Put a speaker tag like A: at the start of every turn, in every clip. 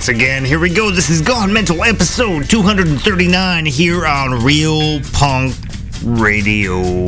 A: once again. Here we go. This is Gone Mental episode 239 here on Real Punk Radio.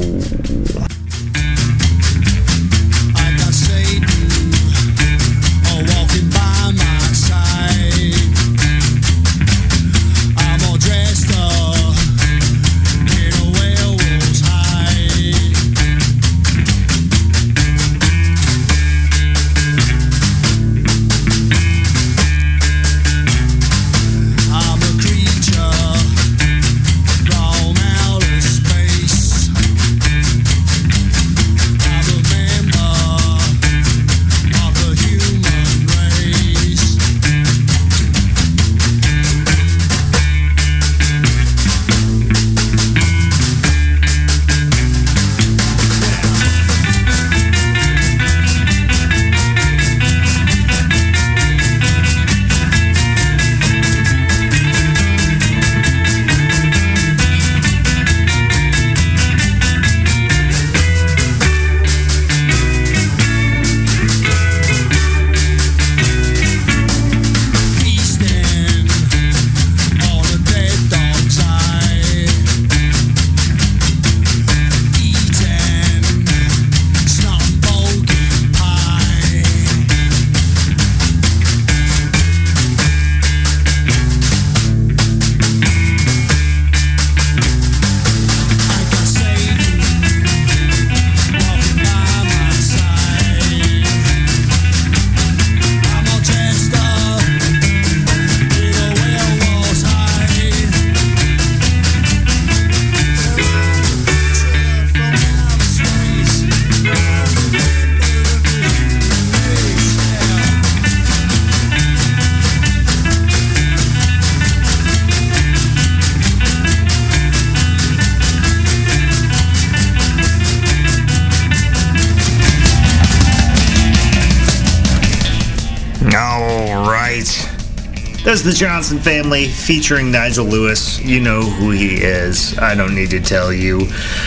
A: The Johnson family featuring Nigel Lewis. You know who he is. I don't need to tell you.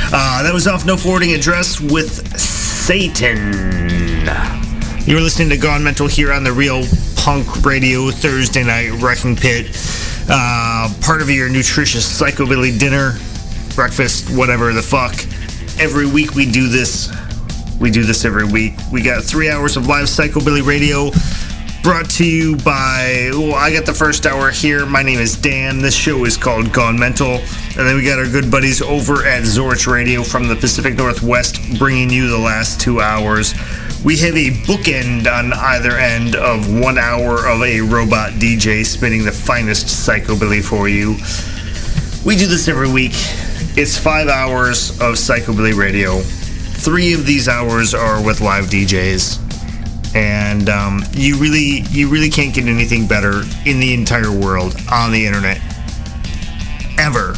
A: Uh, that was off No Forwarding Address with Satan. You're listening to Gone Mental here on the Real Punk Radio Thursday Night Wrecking Pit. Uh, part of your nutritious psychobilly dinner, breakfast, whatever the fuck. Every week we do this. We do this every week. We got three hours of live psychobilly radio brought to you by well, I got the first hour here. My name is Dan. This show is called Gone Mental. And then we got our good buddies over at Zorch Radio from the Pacific Northwest bringing you the last two hours. We have a bookend on either end of one hour of a robot DJ spinning the finest psychobilly for you. We do this every week. It's five hours of psychobilly radio. Three of these hours are with live DJs and um, you really you really can't get anything better in the entire world on the internet ever.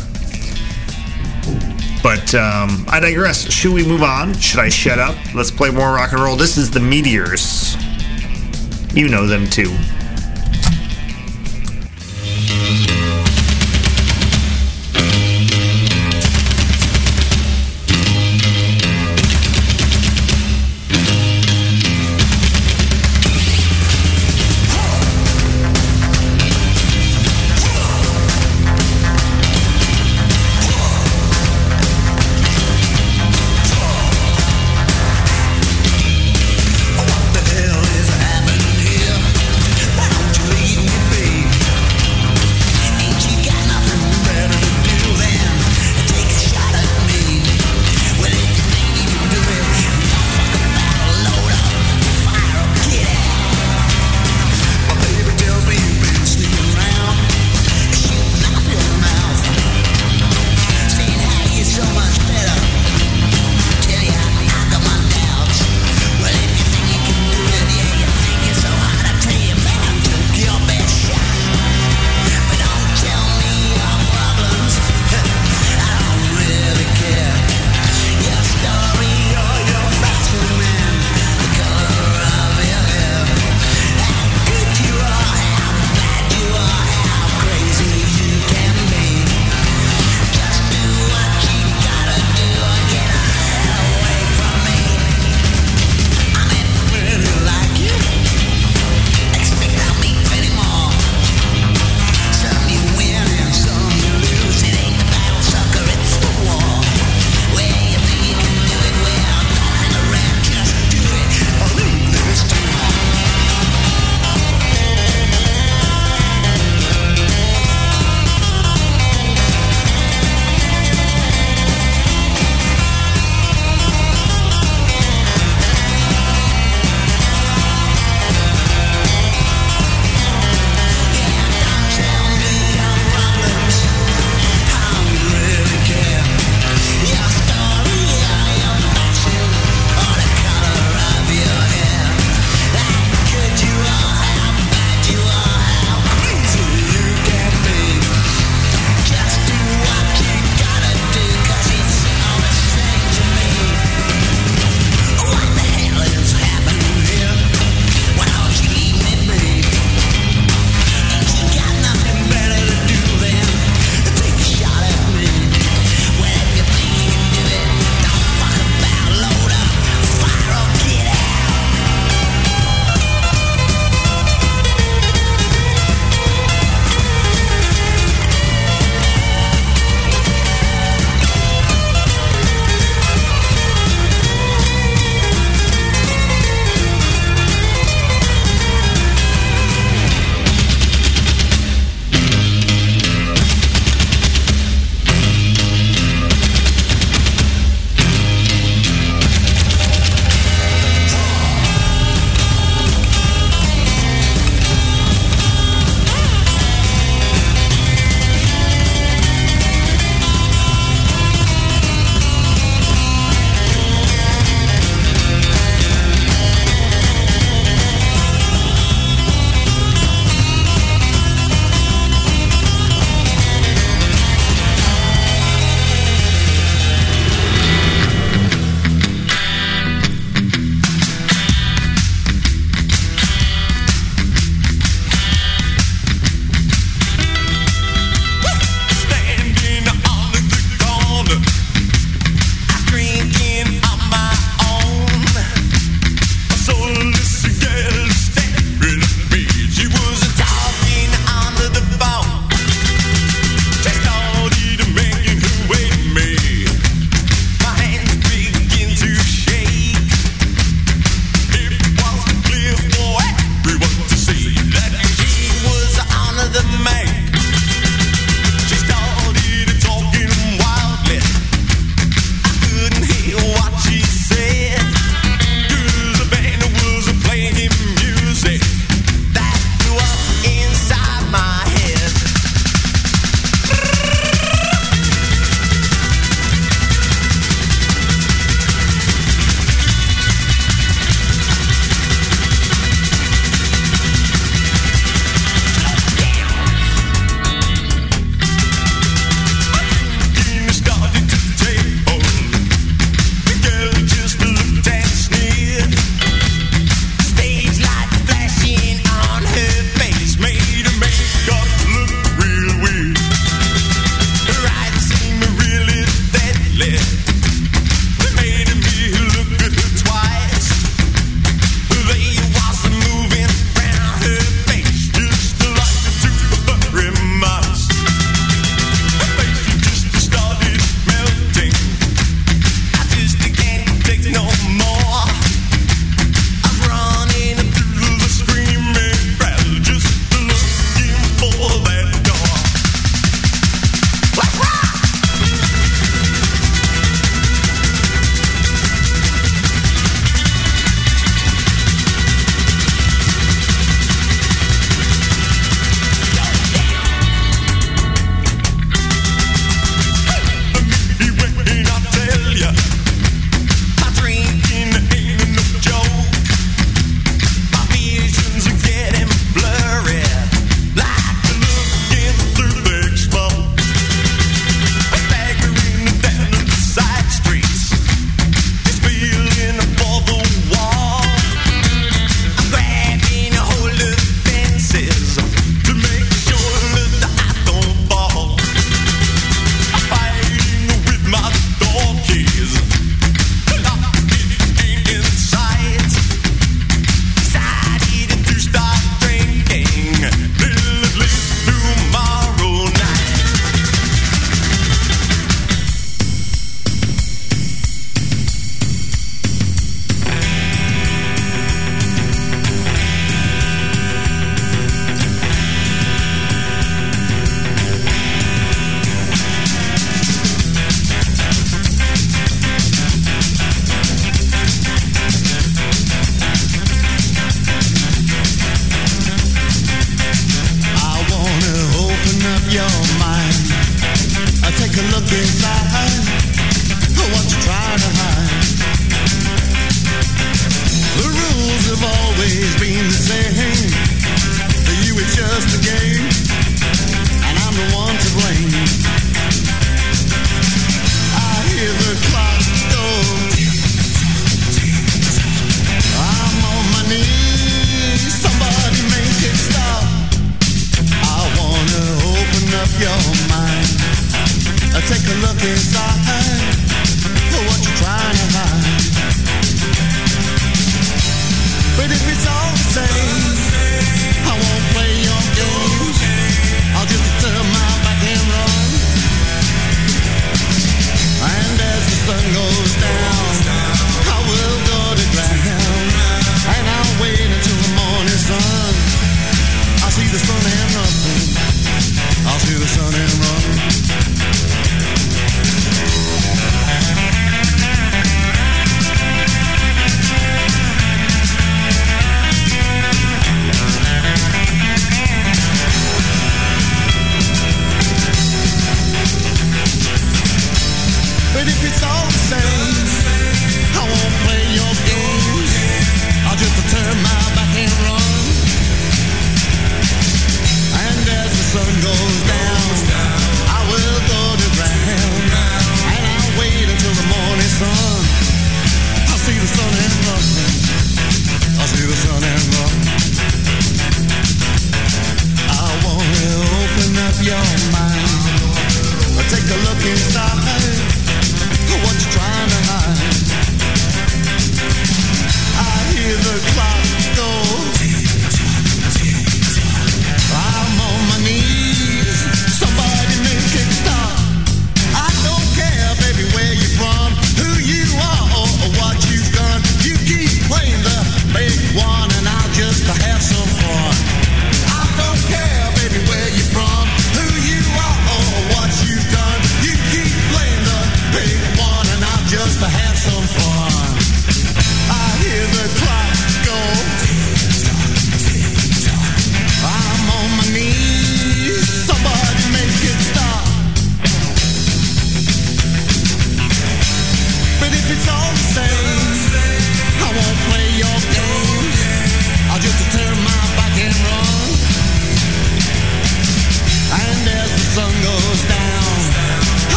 A: But um, I digress. Should we move on? Should I shut up? Let's play more rock and roll. This is the Meteors. You know them too.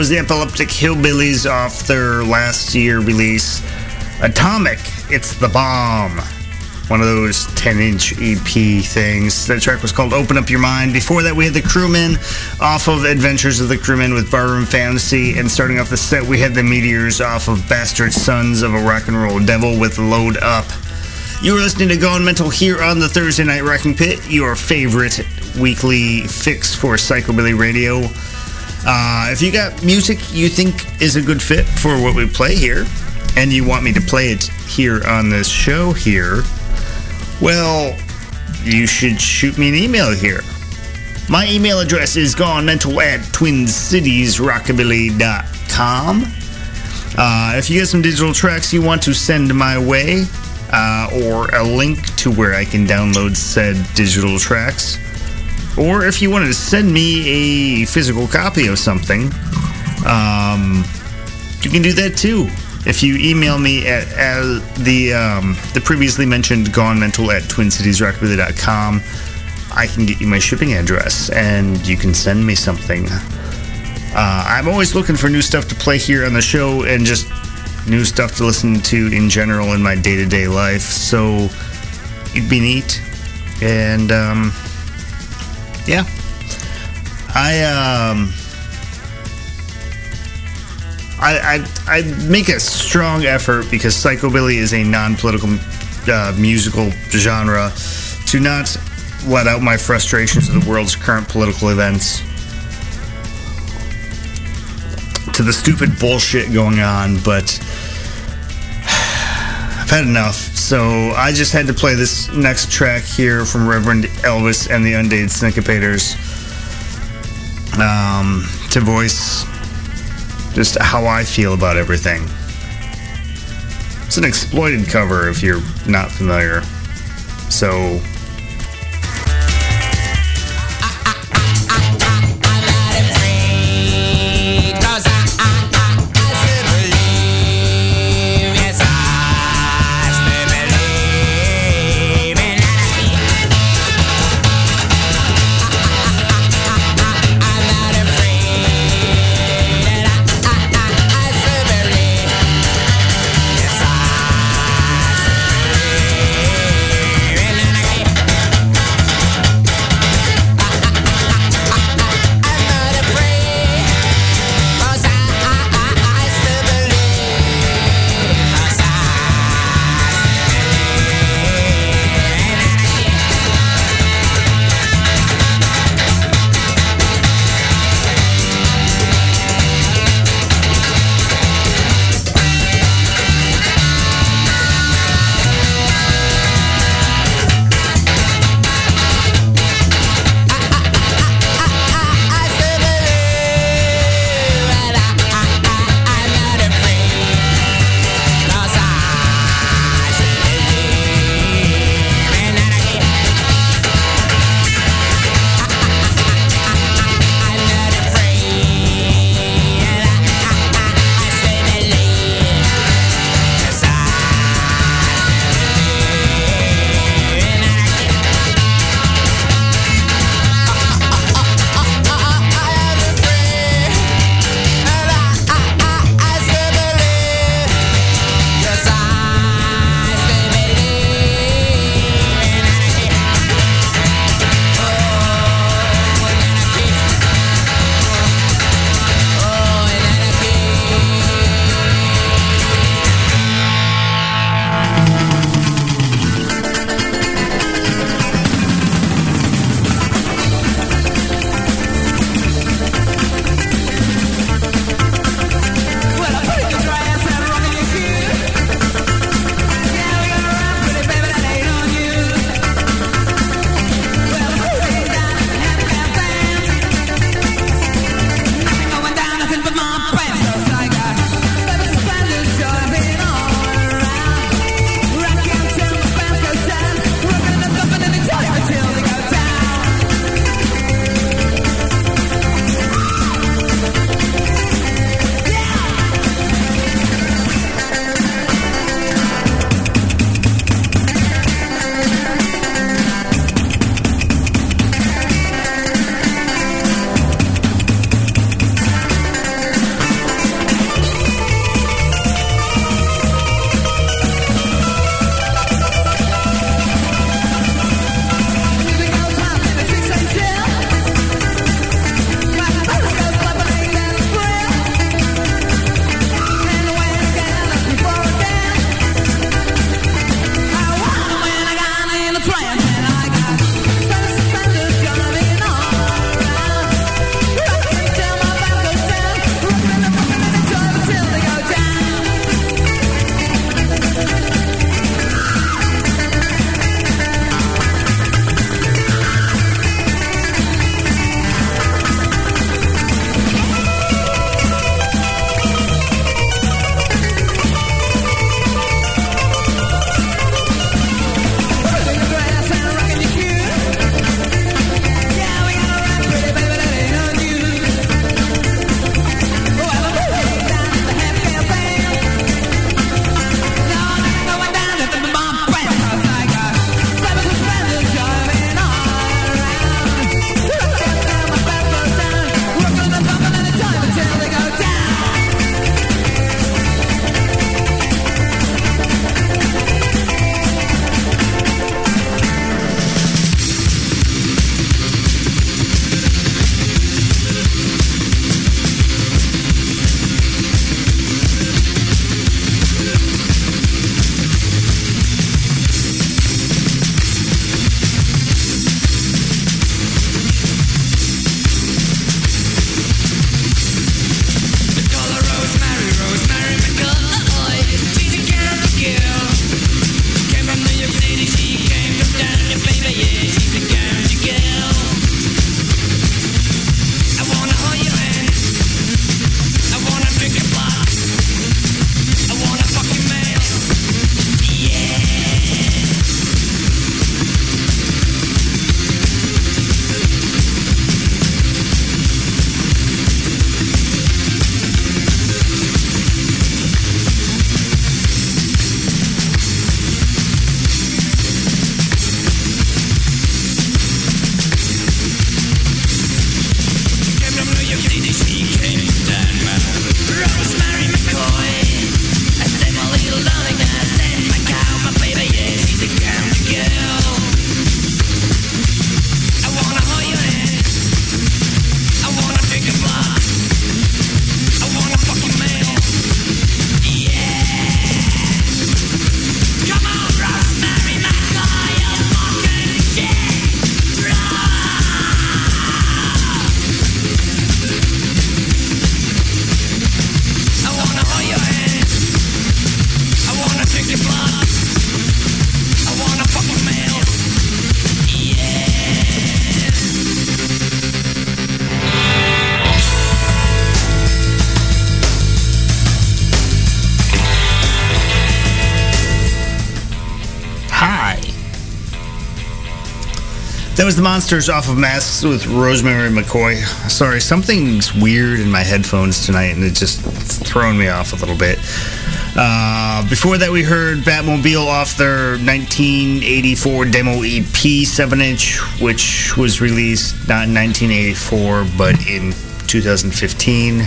A: Was the Epileptic Hillbillies off their last year release, Atomic. It's the Bomb. One of those 10 inch EP things. That track was called Open Up Your Mind. Before that, we had the Krewmen off of Adventures of the Krewmen with Barroom Fantasy. And starting off the set, we had the Meteors off of Bastard Sons of a Rock and Roll Devil with Load Up. You are listening to Gone Mental here on the Thursday Night Wrecking Pit, your favorite weekly fix for Psychobilly Radio. Uh, if you got music you think is a good fit for what we play here, and you want me to play it here on this show here, well, you should shoot me an email here. My email address is gone gonemental at twincitiesrockabilly.com. Uh, if you get some digital tracks you want to send my way, uh, or a link to where I can download said digital tracks, or if you wanted to send me a physical copy of something, um, you can do that too. If you email me at, at the um, the previously mentioned gone mental at twincitiesrockabilly.com, I can get you my shipping address and you can send me something. Uh, I'm always looking for new stuff to play here on the show and just new stuff to listen to in general in my day to day life. So it'd be neat. And um, yeah. I um I, I, I make a strong effort because psychobilly is a non-political uh, musical genre to not let out my frustrations of the world's current political events to the stupid bullshit going on but I've had enough so I just had to play this next track here from Reverend Elvis and the Undead Syncopators um, to voice just how I feel about everything. It's an exploited cover if you're not familiar. So was the Monsters off of Masks with Rosemary McCoy. Sorry, something's weird in my headphones tonight, and it just throwing me off a little bit. Uh, before that, we heard Batmobile off their 1984 demo EP 7 inch, which was released not in 1984 but in 2015.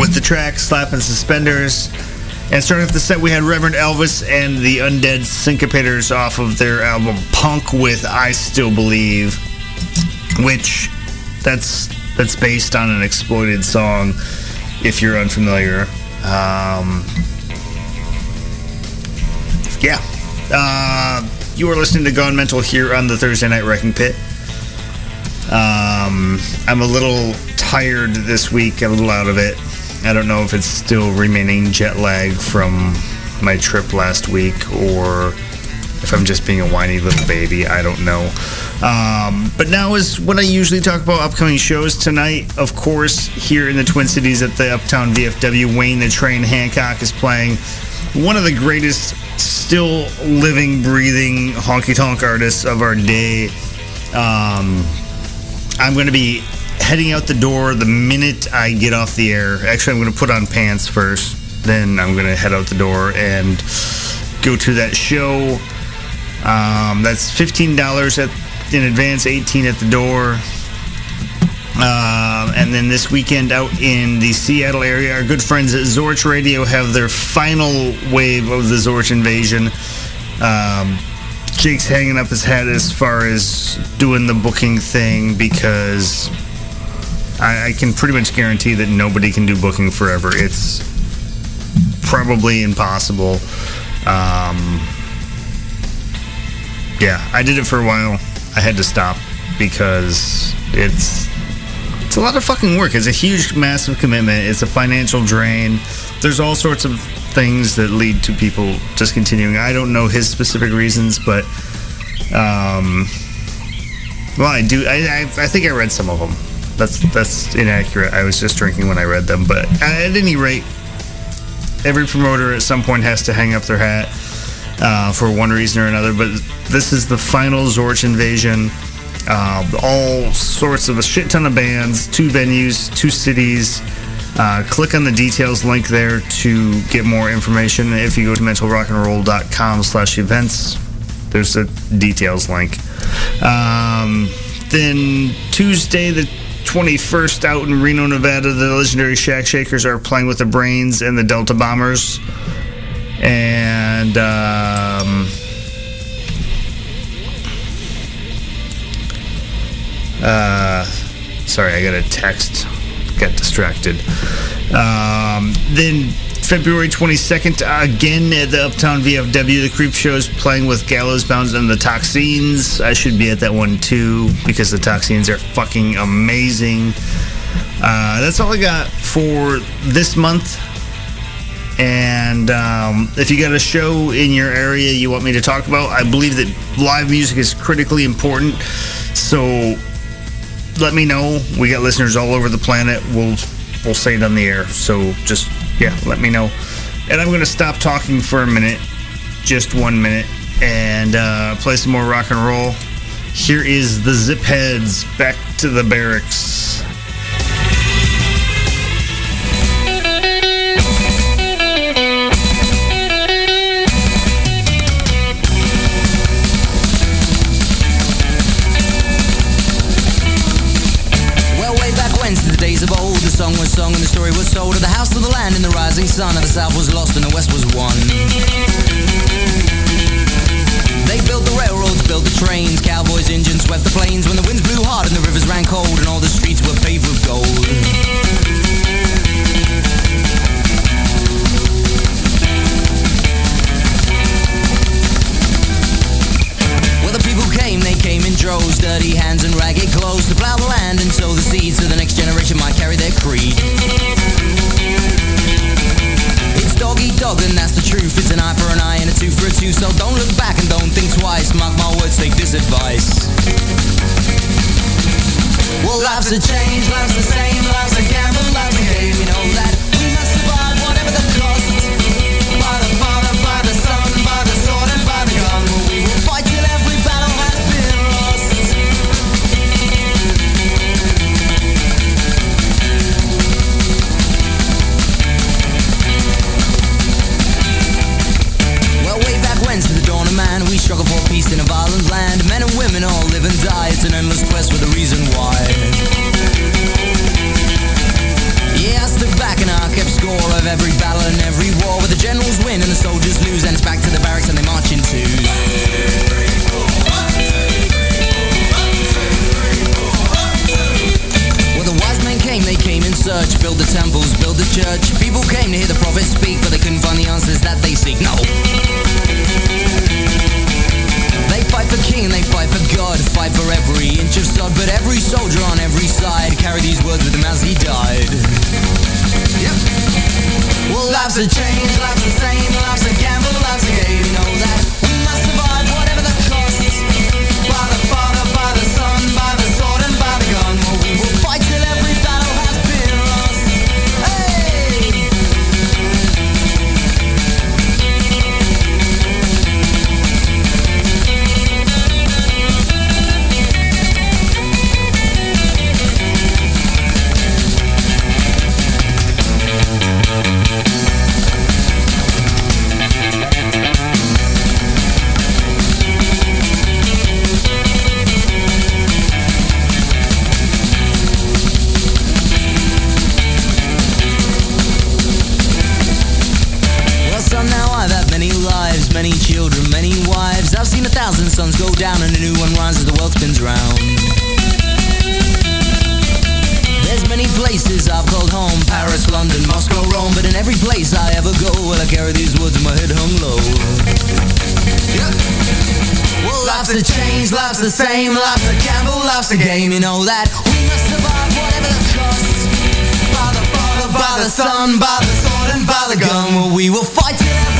A: With the track Slapping Suspenders. And starting off the set, we had Reverend Elvis and the Undead Syncopators off of their album Punk with I Still Believe, which that's that's based on an exploited song. If you're unfamiliar, um, yeah, uh, you are listening to Gone Mental here on the Thursday Night Wrecking Pit. Um, I'm a little tired this week, a little out of it. I don't know if it's still remaining jet lag from my trip last week or if I'm just being a whiny little baby. I don't know. Um, but now is when I usually talk about upcoming shows. Tonight, of course, here in the Twin Cities at the Uptown VFW, Wayne the Train Hancock is playing one of the greatest still living, breathing honky tonk artists of our day. Um, I'm going to be heading out the door the minute I get off the air. Actually, I'm going to put on pants first. Then I'm going to head out the door and go to that show. Um, that's $15 at, in advance, 18 at the door. Uh, and then this weekend out in the Seattle area, our good friends at Zorch Radio have their final wave of the Zorch invasion. Um, Jake's hanging up his head as far as doing the booking thing because I, I can pretty much guarantee that nobody can do booking forever. It's probably impossible. Um, yeah, I did it for a while. I had to stop because it's it's a lot of fucking work. It's a huge, massive commitment. It's a financial drain. There's all sorts of things that lead to people discontinuing. I don't know his specific reasons, but um, well, I do. I, I, I think I read some of them that's that's inaccurate. I was just drinking when I read them. But at any rate, every promoter at some point has to hang up their hat uh, for one reason or another. But this is the final Zorch invasion. Uh, all sorts of a shit ton of bands, two venues, two cities. Uh, click on the details link there to get more information. If you go to mentalrockandroll.com slash events, there's a details link. Um, then Tuesday, the 21st out in Reno, Nevada, the legendary Shack Shakers are playing with the Brains and the Delta Bombers. And um, uh, sorry, I got a text. Got distracted. Um, then February 22nd, again at the Uptown VFW, the Creep Show is playing with Gallows Bounds and the Toxines. I should be at that one too because the Toxines are fucking amazing. Uh, that's all I got for this month. And um, if you got a show in your area you want me to talk about, I believe that live music is critically important. So let me know. We got listeners all over the planet. We'll we'll say it on the air. So just yeah, let me know. And I'm going to stop talking for a minute, just one minute, and uh, play some more rock and roll. Here is the Zip Heads back to the barracks.
B: Sold to the story was told of the house of the land in the rising sun of the south was lost and the west was won. They built the railroads, built the trains, cowboys, engines swept the plains when the winds blew hard and the rivers ran cold and all the streets were paved with gold. Came, they came in droves, dirty hands and ragged clothes to plow the land and sow the seeds so the next generation might carry their creed. It's dog eat dog and that's the truth. It's an eye for an eye and a tooth for a tooth. So don't look back and don't think twice. Mark my words, take this advice. Well, life's a change, life's the same, life's a gamble, life's a game. You know that every battle and every war where the generals win and the soldiers lose and it's back to the barracks and they march in twos. The wise men came, they came in search, build the temples, build the church. People came to hear the prophets speak, but they couldn't find the answers that they seek. No. They fight for king and they fight for God, fight for every inch of sod, but every soldier on every side carried these words with him as he died. Yep. Well, life's a change, life's the same, life's a gamble, life's a game. You know that. Seen a thousand suns go down and a new one rises, the world spins round. There's many places I've called home Paris, London, Moscow, Rome. But in every place I ever go, well, I carry these words in my head hung low. Well, life's a change, life's the same, life's a gamble, life's a game. You know that we must survive whatever the cost. By the Father, by the Son, by the sword and by the gun. Well, we will fight till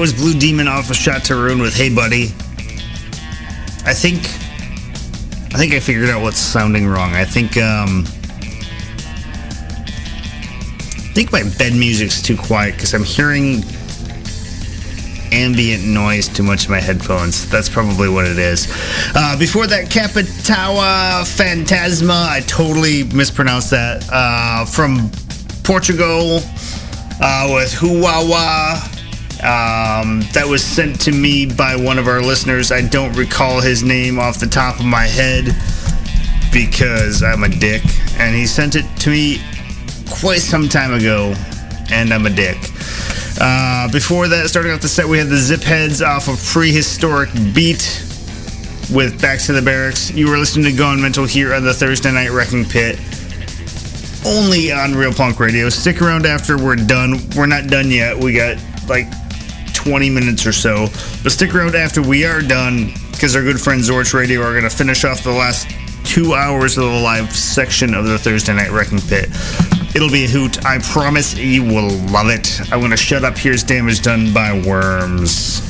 A: was Blue Demon off of Shot to Ruin with Hey Buddy. I think I think I figured out what's sounding wrong. I think um I think my bed music's too quiet because I'm hearing ambient noise too much in my headphones. That's probably what it is. Uh, before that, Capitawa Phantasma. I totally mispronounced that. Uh, from Portugal uh, with Huwawa. Um, that was sent to me by one of our listeners. I don't recall his name off the top of my head because I'm a dick. And he sent it to me quite some time ago, and I'm a dick. Uh, before that, starting off the set, we had the Zip Heads off of Prehistoric Beat with Back to the Barracks. You were listening to Gone Mental here on the Thursday Night Wrecking Pit, only on Real Punk Radio. Stick around after we're done. We're not done yet. We got like 20 minutes or so, but stick around after we are done because our good friends Zorch Radio are going to finish off the last two hours of the live section of the Thursday Night Wrecking Pit. It'll be a hoot. I promise you will love it. I'm going to shut up. Here's damage done by worms.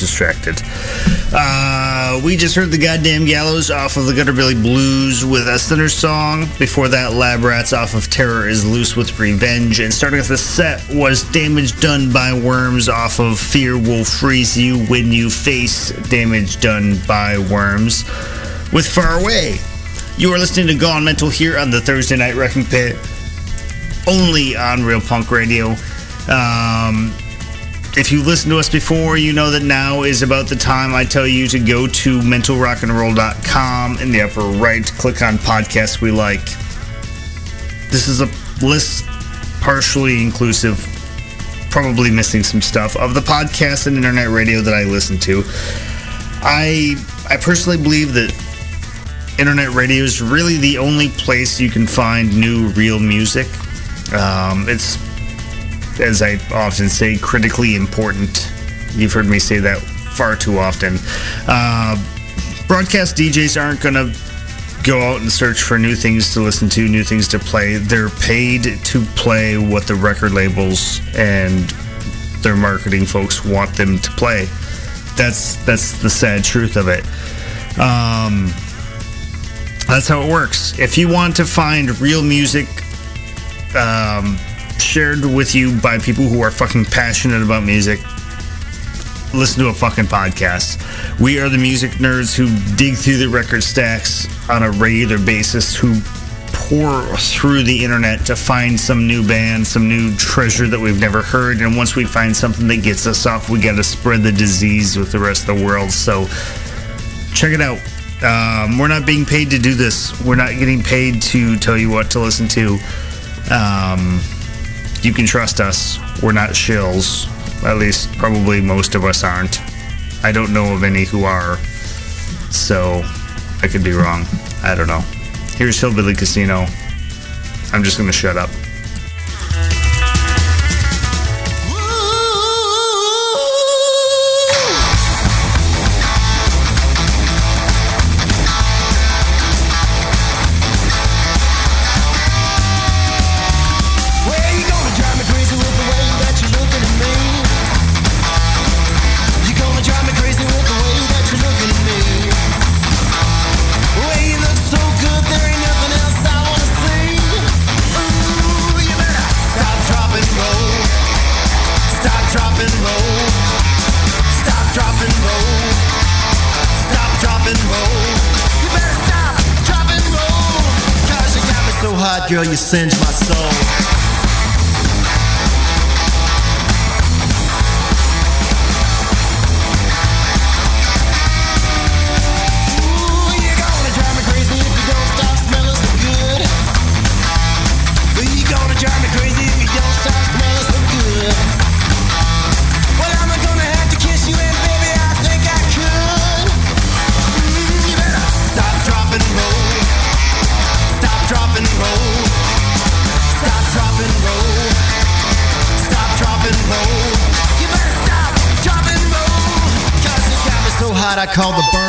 A: Distracted. Uh, we just heard the goddamn Gallows off of the Gutterbilly Blues with a Sinner song. Before that, Lab Rats off of Terror is Loose with Revenge. And starting off the set was Damage Done by Worms off of Fear Will Freeze You When You Face Damage Done by Worms with Far Away. You are listening to Gone Mental here on the Thursday Night Wrecking Pit, only on Real Punk Radio. Um, if you listened to us before, you know that now is about the time I tell you to go to mentalrockandroll.com in the upper right, click on podcasts we like. This is a list partially inclusive, probably missing some stuff of the podcasts and internet radio that I listen to. I I personally believe that internet radio is really the only place you can find new real music. Um, it's as I often say, critically important You've heard me say that far too often. Uh, broadcast DJs aren't going to go out and search for new things to listen to, new things to play. They're paid to play what the record labels and their marketing folks want them to play. That's that's the sad truth of it. Um, that's how it works. If you want to find real music um, shared with you by people who are fucking passionate about music, listen to a fucking podcast. We are the music nerds who dig through the record stacks on a regular basis, who pour through the internet to find some new band, some new treasure that we've never heard. And once we find something that gets us off, we got to spread the disease with the rest of the world. So check it out. Um, we're not being paid to do this. We're not getting paid to tell you what to listen to. Um, you can trust us. We're not shills. At least, probably most of us aren't. I don't know of any who are. So, I could be wrong. I don't know. Here's Hillbilly Casino. I'm just going to shut up.
B: Girl, you singe my soul. I call the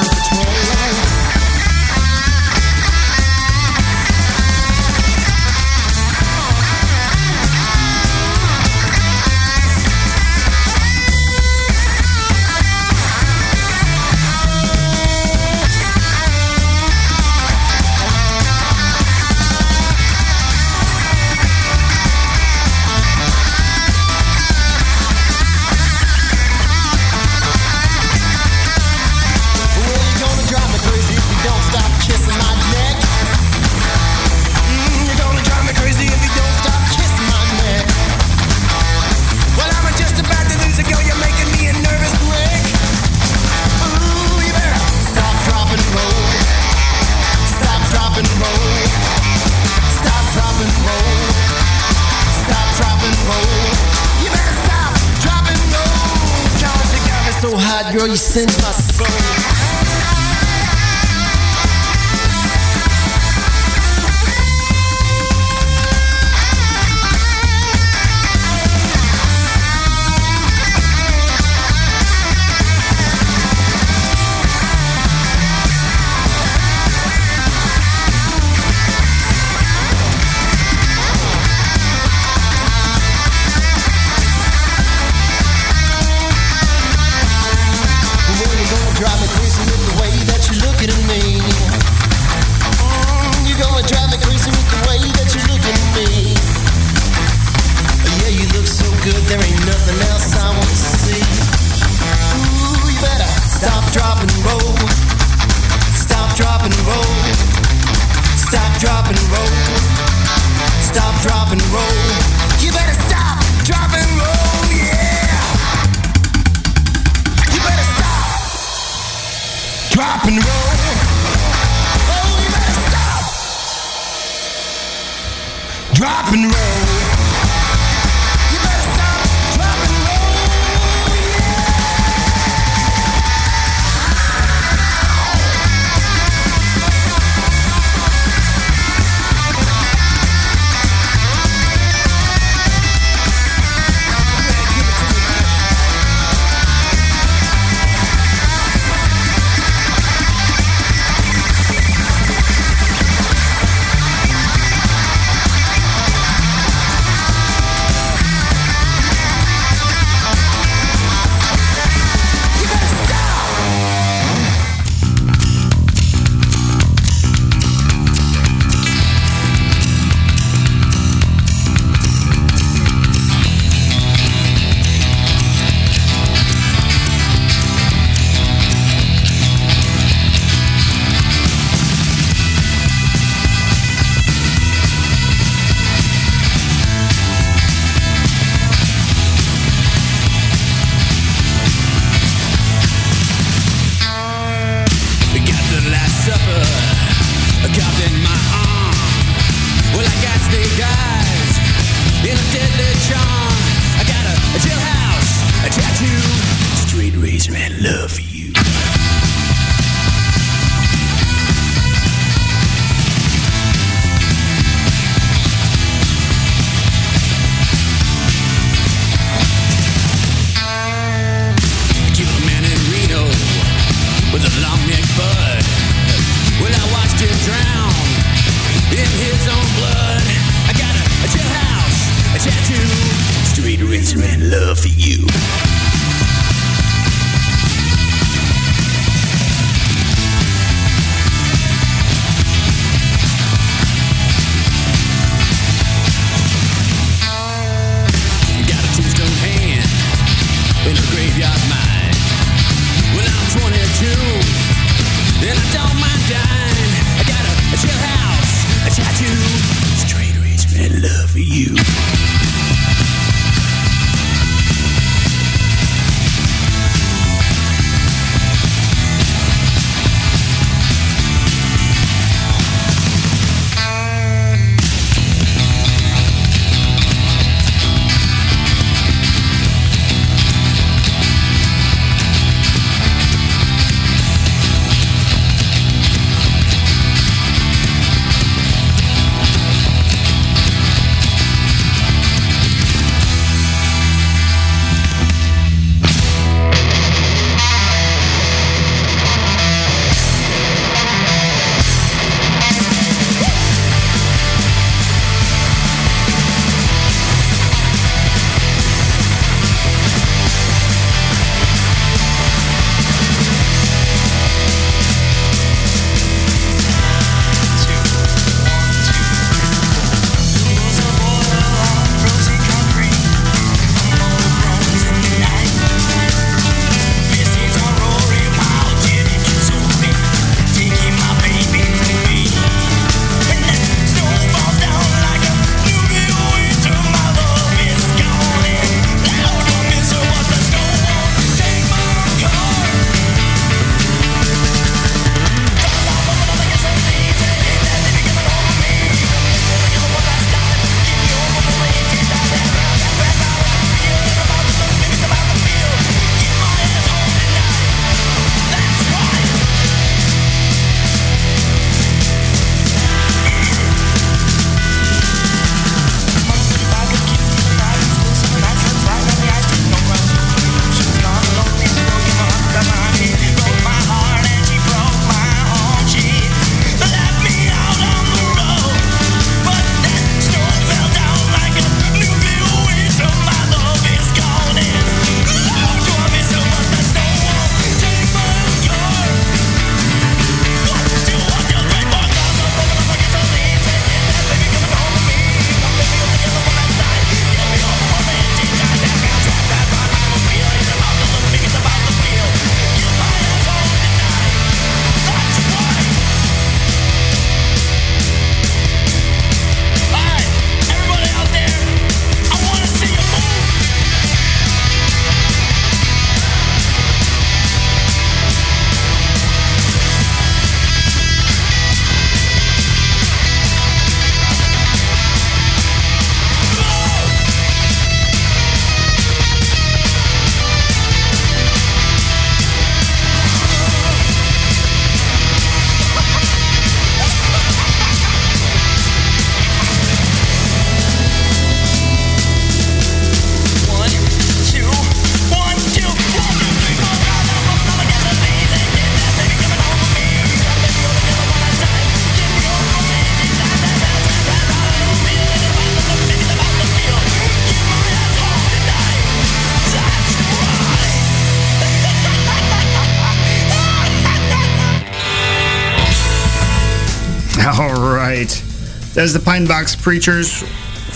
A: That's the Pine Box Preachers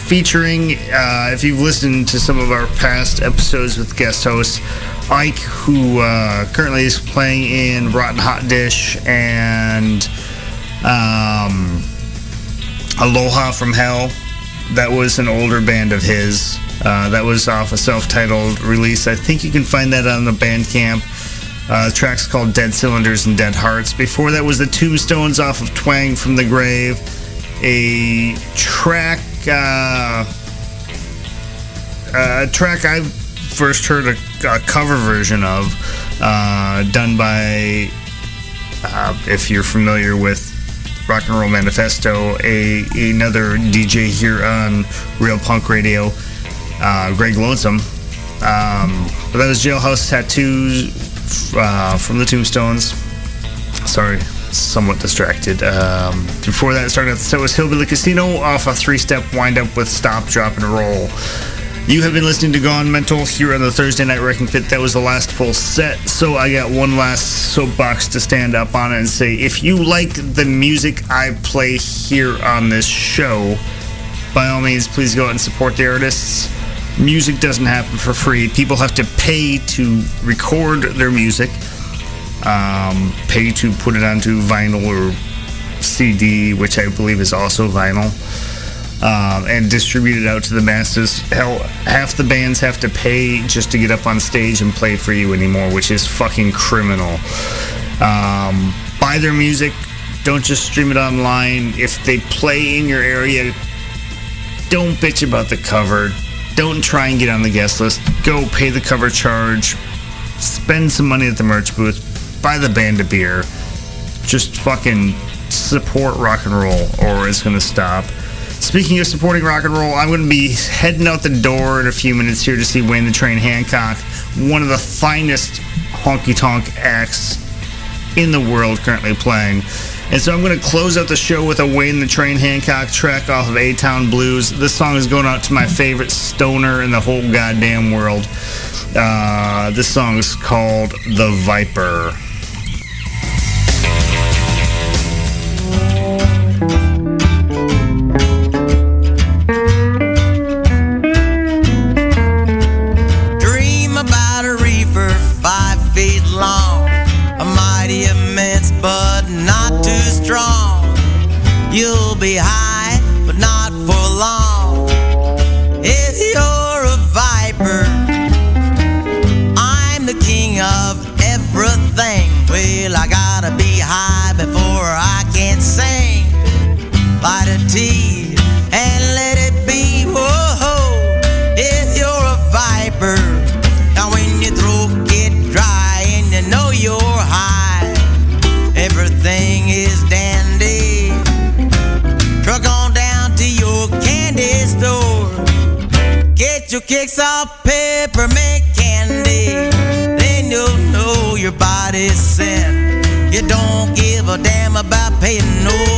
A: featuring, uh, if you've listened to some of our past episodes with guest host Ike, who uh, currently is playing in Rotten Hot Dish and um, Aloha from Hell. That was an older band of his. Uh, that was off a self-titled release. I think you can find that on the Bandcamp. Uh, the track's called Dead Cylinders and Dead Hearts. Before that was the Tombstones off of Twang from the Grave. A track, uh, a track I first heard a, a cover version of uh, done by, uh, if you're familiar with Rock and Roll Manifesto, a another DJ here on Real Punk Radio, uh, Greg Lonesome. Um, but that was Jailhouse Tattoos uh, from the Tombstones. Sorry, somewhat distracted. Um, before that, started the set was Hillbilly Casino off a three-step wind-up with Stop, Drop, and Roll. You have been listening to Gone Mental here on the Thursday Night Wrecking Pit. That was the last full set, so I got one last soapbox to stand up on and say if you like the music I play here on this show, by all means, please go out and support the artists. Music doesn't happen for free. People have to pay to record their music, um, pay to put it onto vinyl or CD, which I believe is also vinyl um, and distribute it out to the masses. Hell, half the bands have to pay just to get up on stage and play for you anymore, which is fucking criminal. Um, buy their music. Don't just stream it online. If they play in your area, don't bitch about the cover. Don't try and get on the guest list. Go pay the cover charge. Spend some money at the merch booth. Buy the band a beer. Just fucking support rock and roll, or it's gonna stop. Speaking of supporting rock and roll, I'm going to be heading out the door in a few minutes here to see Wayne the Train Hancock, one of the finest honky tonk acts in the world currently playing. And so I'm going to close out the show with a Wayne the Train Hancock track off of A Town Blues. This song is going out to my favorite stoner in the whole goddamn world. Uh, this song is called The Viper.
C: High, kicks off peppermint candy. Then you'll know your body's sent. You don't give a damn about paying no